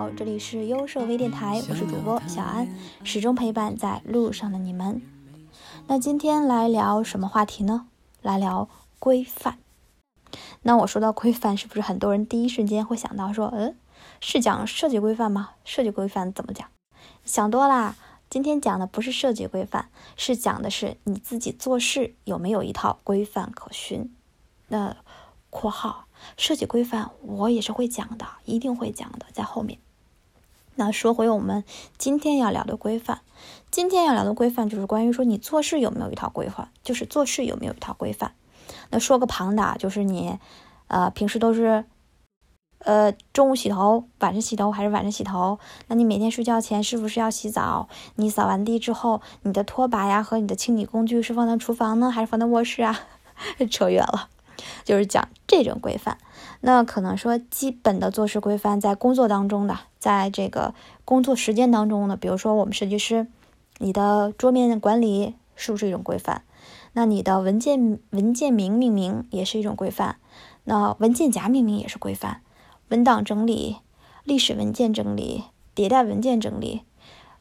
好，这里是优设微电台，我是主播小安，始终陪伴在路上的你们。那今天来聊什么话题呢？来聊规范。那我说到规范，是不是很多人第一瞬间会想到说，嗯，是讲设计规范吗？设计规范怎么讲？想多啦。今天讲的不是设计规范，是讲的是你自己做事有没有一套规范可循。那（括号）设计规范我也是会讲的，一定会讲的，在后面。那说回我们今天要聊的规范，今天要聊的规范就是关于说你做事有没有一套规范，就是做事有没有一套规范。那说个旁的，就是你，呃，平时都是。呃，中午洗头，晚上洗头还是晚上洗头？那你每天睡觉前是不是要洗澡？你扫完地之后，你的拖把呀和你的清理工具是放在厨房呢，还是放在卧室啊？扯远了，就是讲这种规范。那可能说基本的做事规范，在工作当中的，在这个工作时间当中呢，比如说我们设计师，你的桌面管理是不是一种规范？那你的文件文件名命名也是一种规范，那文件夹命名也是规范。文档整理、历史文件整理、迭代文件整理、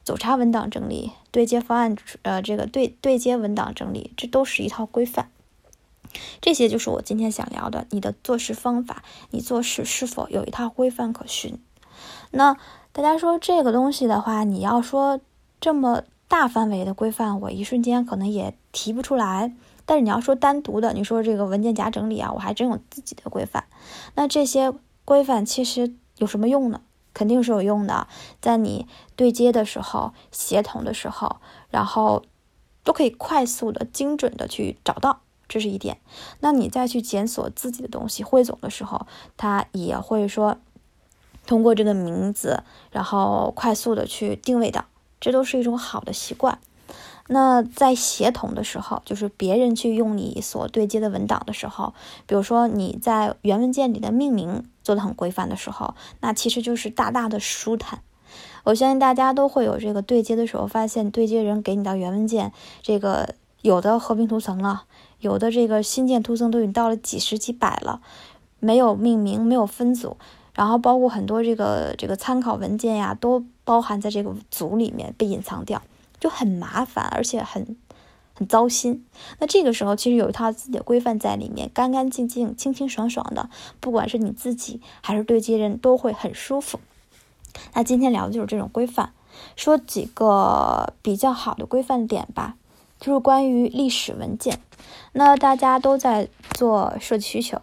走查文档整理、对接方案呃这个对对接文档整理，这都是一套规范。这些就是我今天想聊的，你的做事方法，你做事是否有一套规范可循？那大家说这个东西的话，你要说这么大范围的规范，我一瞬间可能也提不出来。但是你要说单独的，你说这个文件夹整理啊，我还真有自己的规范。那这些。规范其实有什么用呢？肯定是有用的，在你对接的时候、协同的时候，然后都可以快速的、精准的去找到，这是一点。那你再去检索自己的东西、汇总的时候，它也会说通过这个名字，然后快速的去定位到，这都是一种好的习惯。那在协同的时候，就是别人去用你所对接的文档的时候，比如说你在原文件里的命名做的很规范的时候，那其实就是大大的舒坦。我相信大家都会有这个对接的时候，发现对接人给你的原文件，这个有的合并图层了，有的这个新建图层都已经到了几十几百了，没有命名，没有分组，然后包括很多这个这个参考文件呀，都包含在这个组里面被隐藏掉。就很麻烦，而且很很糟心。那这个时候，其实有一套自己的规范在里面，干干净净、清清爽爽的，不管是你自己还是对接人，都会很舒服。那今天聊的就是这种规范，说几个比较好的规范点吧，就是关于历史文件。那大家都在做设计需求，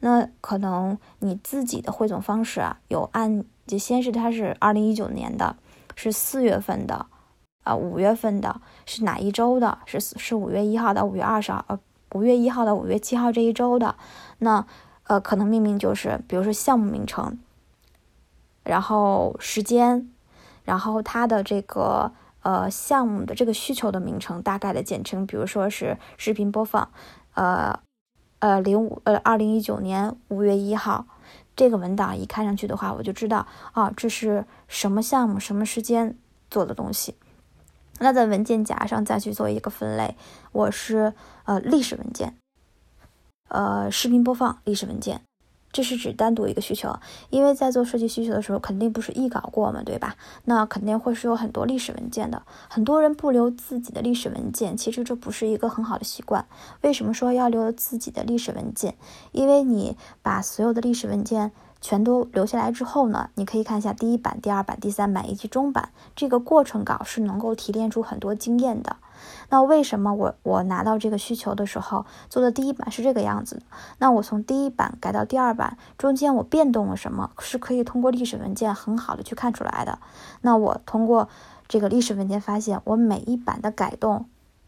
那可能你自己的汇总方式啊，有按就先是它是二零一九年的，是四月份的。啊，五月份的是哪一周的？是是五月一号到五月二十号，呃，五月一号到五月七号这一周的。那呃，可能命名就是，比如说项目名称，然后时间，然后它的这个呃项目的这个需求的名称，大概的简称，比如说是视频播放，呃呃零五呃二零一九年五月一号这个文档一看上去的话，我就知道啊，这是什么项目什么时间做的东西。那在文件夹上再去做一个分类，我是呃历史文件，呃视频播放历史文件，这是指单独一个需求，因为在做设计需求的时候，肯定不是一稿过嘛，对吧？那肯定会是有很多历史文件的，很多人不留自己的历史文件，其实这不是一个很好的习惯。为什么说要留自己的历史文件？因为你把所有的历史文件。全都留下来之后呢，你可以看一下第一版、第二版、第三版以及中版这个过程稿是能够提炼出很多经验的。那为什么我我拿到这个需求的时候做的第一版是这个样子的？那我从第一版改到第二版中间我变动了什么？是可以通过历史文件很好的去看出来的。那我通过这个历史文件发现，我每一版的改动。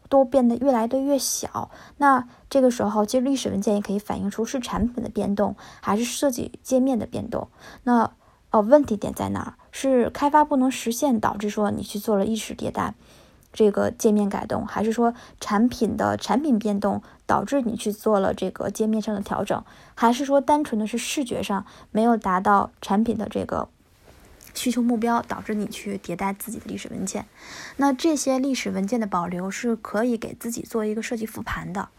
都变得越来的越小，那这个时候其实历史文件也可以反映出是产品的变动，还是设计界面的变动。那呃，问题点在哪儿？是开发不能实现导致说你去做了意识迭代，这个界面改动，还是说产品的产品变动导致你去做了这个界面上的调整，还是说单纯的是视觉上没有达到产品的这个？需求目标导致你去迭代自己的历史文件，那这些历史文件的保留是可以给自己做一个设计复盘的。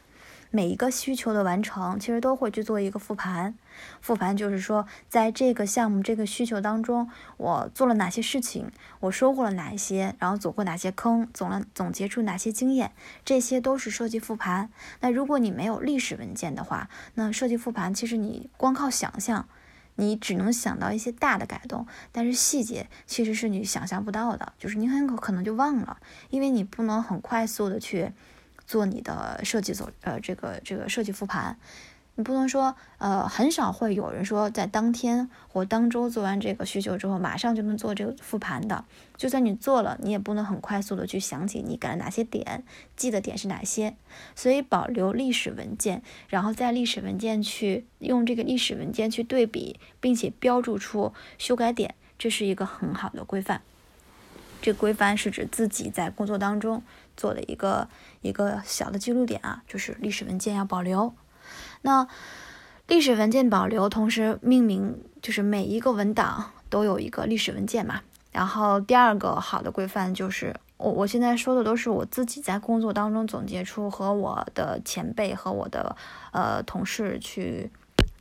每一个需求的完成，其实都会去做一个复盘。复盘就是说，在这个项目、这个需求当中，我做了哪些事情，我收获了哪一些，然后走过哪些坑，总了总结出哪些经验，这些都是设计复盘。那如果你没有历史文件的话，那设计复盘其实你光靠想象，你只能想到一些大的改动，但是细节其实是你想象不到的，就是你很可能就忘了，因为你不能很快速的去做你的设计走呃这个这个设计复盘。你不能说，呃，很少会有人说在当天或当周做完这个需求之后，马上就能做这个复盘的。就算你做了，你也不能很快速的去想起你改了哪些点，记的点是哪些。所以保留历史文件，然后在历史文件去用这个历史文件去对比，并且标注出修改点，这是一个很好的规范。这规范是指自己在工作当中做的一个一个小的记录点啊，就是历史文件要保留。那历史文件保留，同时命名，就是每一个文档都有一个历史文件嘛。然后第二个好的规范就是，我我现在说的都是我自己在工作当中总结出和我的前辈和我的呃同事去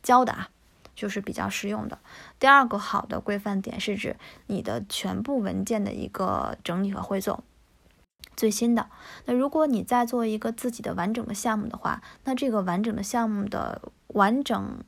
教的啊，就是比较实用的。第二个好的规范点是指你的全部文件的一个整理和汇总。最新的那，如果你在做一个自己的完整的项目的话，那这个完整的项目的完整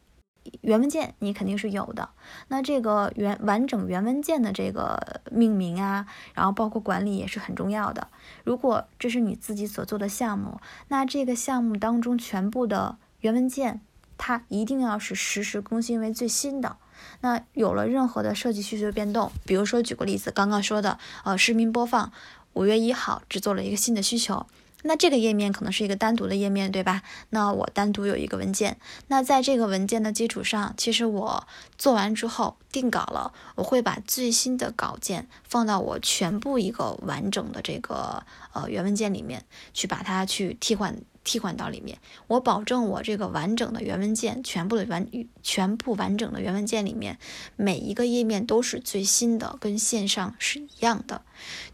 原文件你肯定是有的。那这个原完整原文件的这个命名啊，然后包括管理也是很重要的。如果这是你自己所做的项目，那这个项目当中全部的原文件，它一定要是实时更新为最新的。那有了任何的设计需求变动，比如说举个例子，刚刚说的呃视频播放。五月一号制作了一个新的需求，那这个页面可能是一个单独的页面，对吧？那我单独有一个文件，那在这个文件的基础上，其实我做完之后定稿了，我会把最新的稿件放到我全部一个完整的这个呃原文件里面去，把它去替换。替换到里面，我保证我这个完整的原文件，全部的完全部完整的原文件里面，每一个页面都是最新的，跟线上是一样的。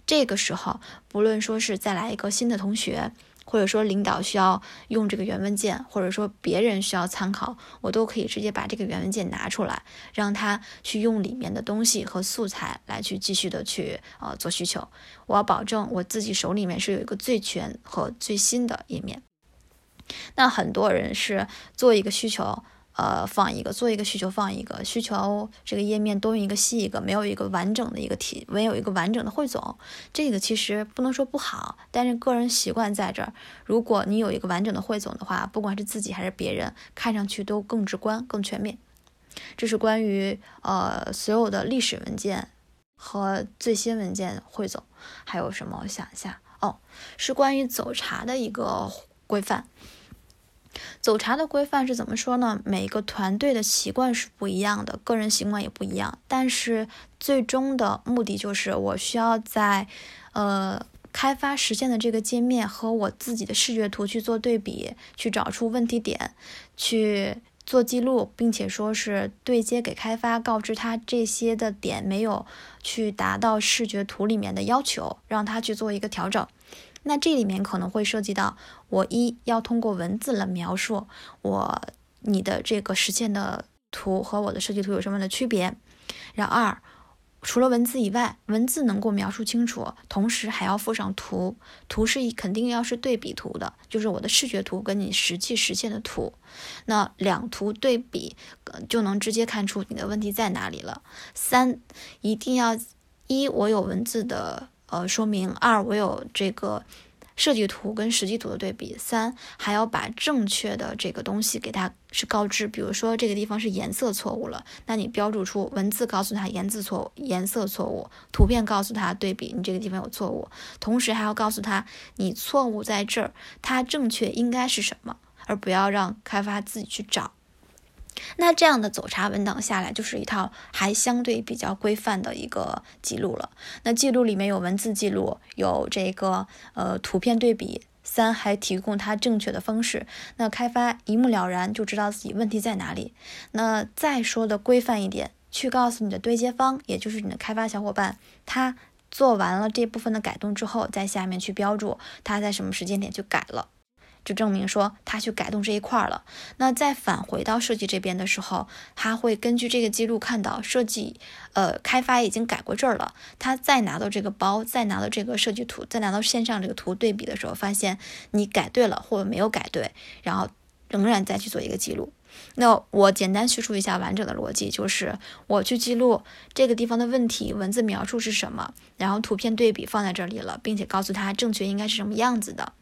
这个时候，不论说是再来一个新的同学，或者说领导需要用这个原文件，或者说别人需要参考，我都可以直接把这个原文件拿出来，让他去用里面的东西和素材来去继续的去呃做需求。我要保证我自己手里面是有一个最全和最新的页面。那很多人是做一个需求，呃，放一个；做一个需求，放一个。需求这个页面东一个西一个，没有一个完整的一个体，没有一个完整的汇总。这个其实不能说不好，但是个人习惯在这儿。如果你有一个完整的汇总的话，不管是自己还是别人，看上去都更直观、更全面。这是关于呃所有的历史文件和最新文件汇总。还有什么？我想一下，哦，是关于走查的一个规范。走茶的规范是怎么说呢？每一个团队的习惯是不一样的，个人习惯也不一样。但是最终的目的就是，我需要在呃开发实现的这个界面和我自己的视觉图去做对比，去找出问题点，去做记录，并且说是对接给开发，告知他这些的点没有去达到视觉图里面的要求，让他去做一个调整。那这里面可能会涉及到，我一要通过文字来描述我你的这个实现的图和我的设计图有什么样的区别，然后二，除了文字以外，文字能够描述清楚，同时还要附上图，图是肯定要是对比图的，就是我的视觉图跟你实际实现的图，那两图对比就能直接看出你的问题在哪里了。三，一定要一我有文字的。呃，说明二，我有这个设计图跟实际图的对比。三，还要把正确的这个东西给他是告知，比如说这个地方是颜色错误了，那你标注出文字告诉他颜色错误，颜色错误，图片告诉他对比，你这个地方有错误，同时还要告诉他你错误在这儿，它正确应该是什么，而不要让开发自己去找。那这样的走查文档下来，就是一套还相对比较规范的一个记录了。那记录里面有文字记录，有这个呃图片对比，三还提供它正确的方式。那开发一目了然，就知道自己问题在哪里。那再说的规范一点，去告诉你的对接方，也就是你的开发小伙伴，他做完了这部分的改动之后，在下面去标注他在什么时间点去改了。就证明说他去改动这一块了。那再返回到设计这边的时候，他会根据这个记录看到设计，呃，开发已经改过这儿了。他再拿到这个包，再拿到这个设计图，再拿到线上这个图对比的时候，发现你改对了或者没有改对，然后仍然再去做一个记录。那我简单叙述一下完整的逻辑，就是我去记录这个地方的问题，文字描述是什么，然后图片对比放在这里了，并且告诉他正确应该是什么样子的。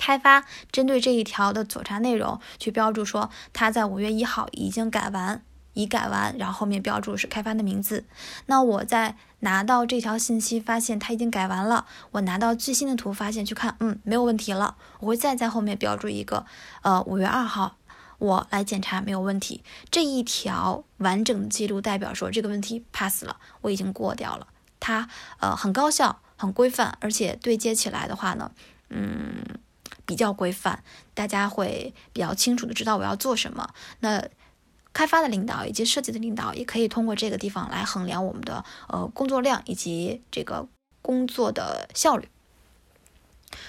开发针对这一条的左查内容去标注说他在五月一号已经改完，已改完，然后后面标注是开发的名字。那我在拿到这条信息发现他已经改完了，我拿到最新的图发现去看，嗯，没有问题了，我会再在后面标注一个，呃，五月二号。我来检查没有问题，这一条完整的记录代表说这个问题 pass 了，我已经过掉了。它呃很高效、很规范，而且对接起来的话呢，嗯，比较规范，大家会比较清楚的知道我要做什么。那开发的领导以及设计的领导也可以通过这个地方来衡量我们的呃工作量以及这个工作的效率。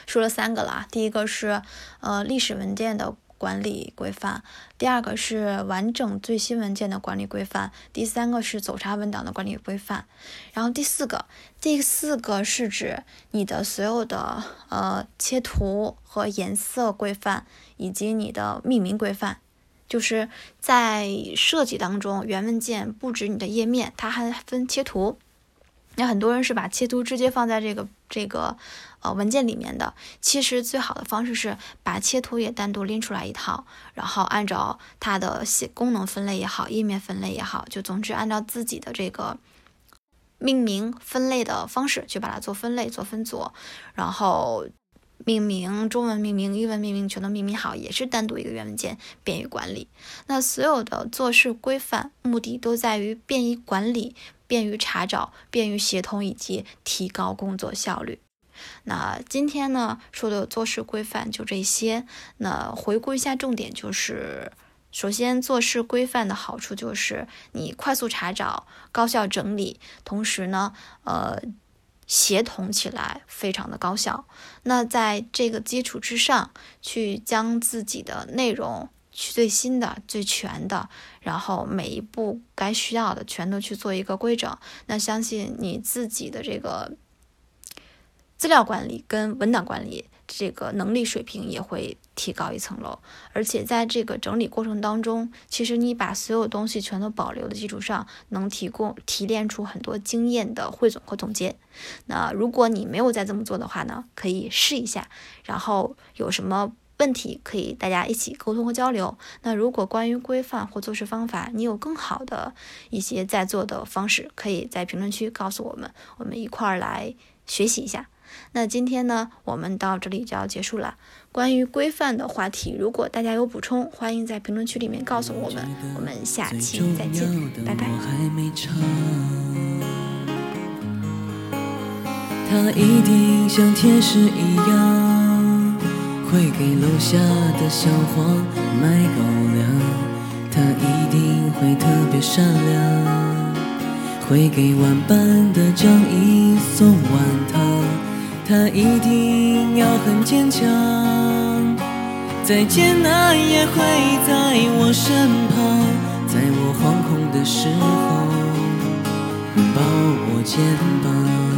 说了三个了啊，第一个是呃历史文件的。管理规范，第二个是完整最新文件的管理规范，第三个是走查文档的管理规范，然后第四个，第四个是指你的所有的呃切图和颜色规范，以及你的命名规范，就是在设计当中，原文件不止你的页面，它还分切图。那很多人是把切图直接放在这个这个呃文件里面的，其实最好的方式是把切图也单独拎出来一套，然后按照它的写功能分类也好，页面分类也好，就总之按照自己的这个命名分类的方式去把它做分类做分组，然后命名中文命名、英文命名全都命名好，也是单独一个原文件，便于管理。那所有的做事规范目的都在于便于管理。便于查找，便于协同，以及提高工作效率。那今天呢说的做事规范就这些。那回顾一下重点，就是首先做事规范的好处就是你快速查找、高效整理，同时呢，呃，协同起来非常的高效。那在这个基础之上，去将自己的内容去。最新的、最全的，然后每一步该需要的全都去做一个规整。那相信你自己的这个资料管理跟文档管理这个能力水平也会提高一层楼。而且在这个整理过程当中，其实你把所有东西全都保留的基础上，能提供提炼出很多经验的汇总和总结。那如果你没有再这么做的话呢，可以试一下，然后有什么？问题可以大家一起沟通和交流。那如果关于规范或做事方法，你有更好的一些在做的方式，可以在评论区告诉我们，我们一块儿来学习一下。那今天呢，我们到这里就要结束了。关于规范的话题，如果大家有补充，欢迎在评论区里面告诉我们。我们下期再见，拜拜。还没唱他一定像天使一样。会给楼下的小黄买狗粮，他一定会特别善良。会给晚班的张姨送碗汤，他一定要很坚强。再艰难也会在我身旁，在我惶恐的时候抱我肩膀。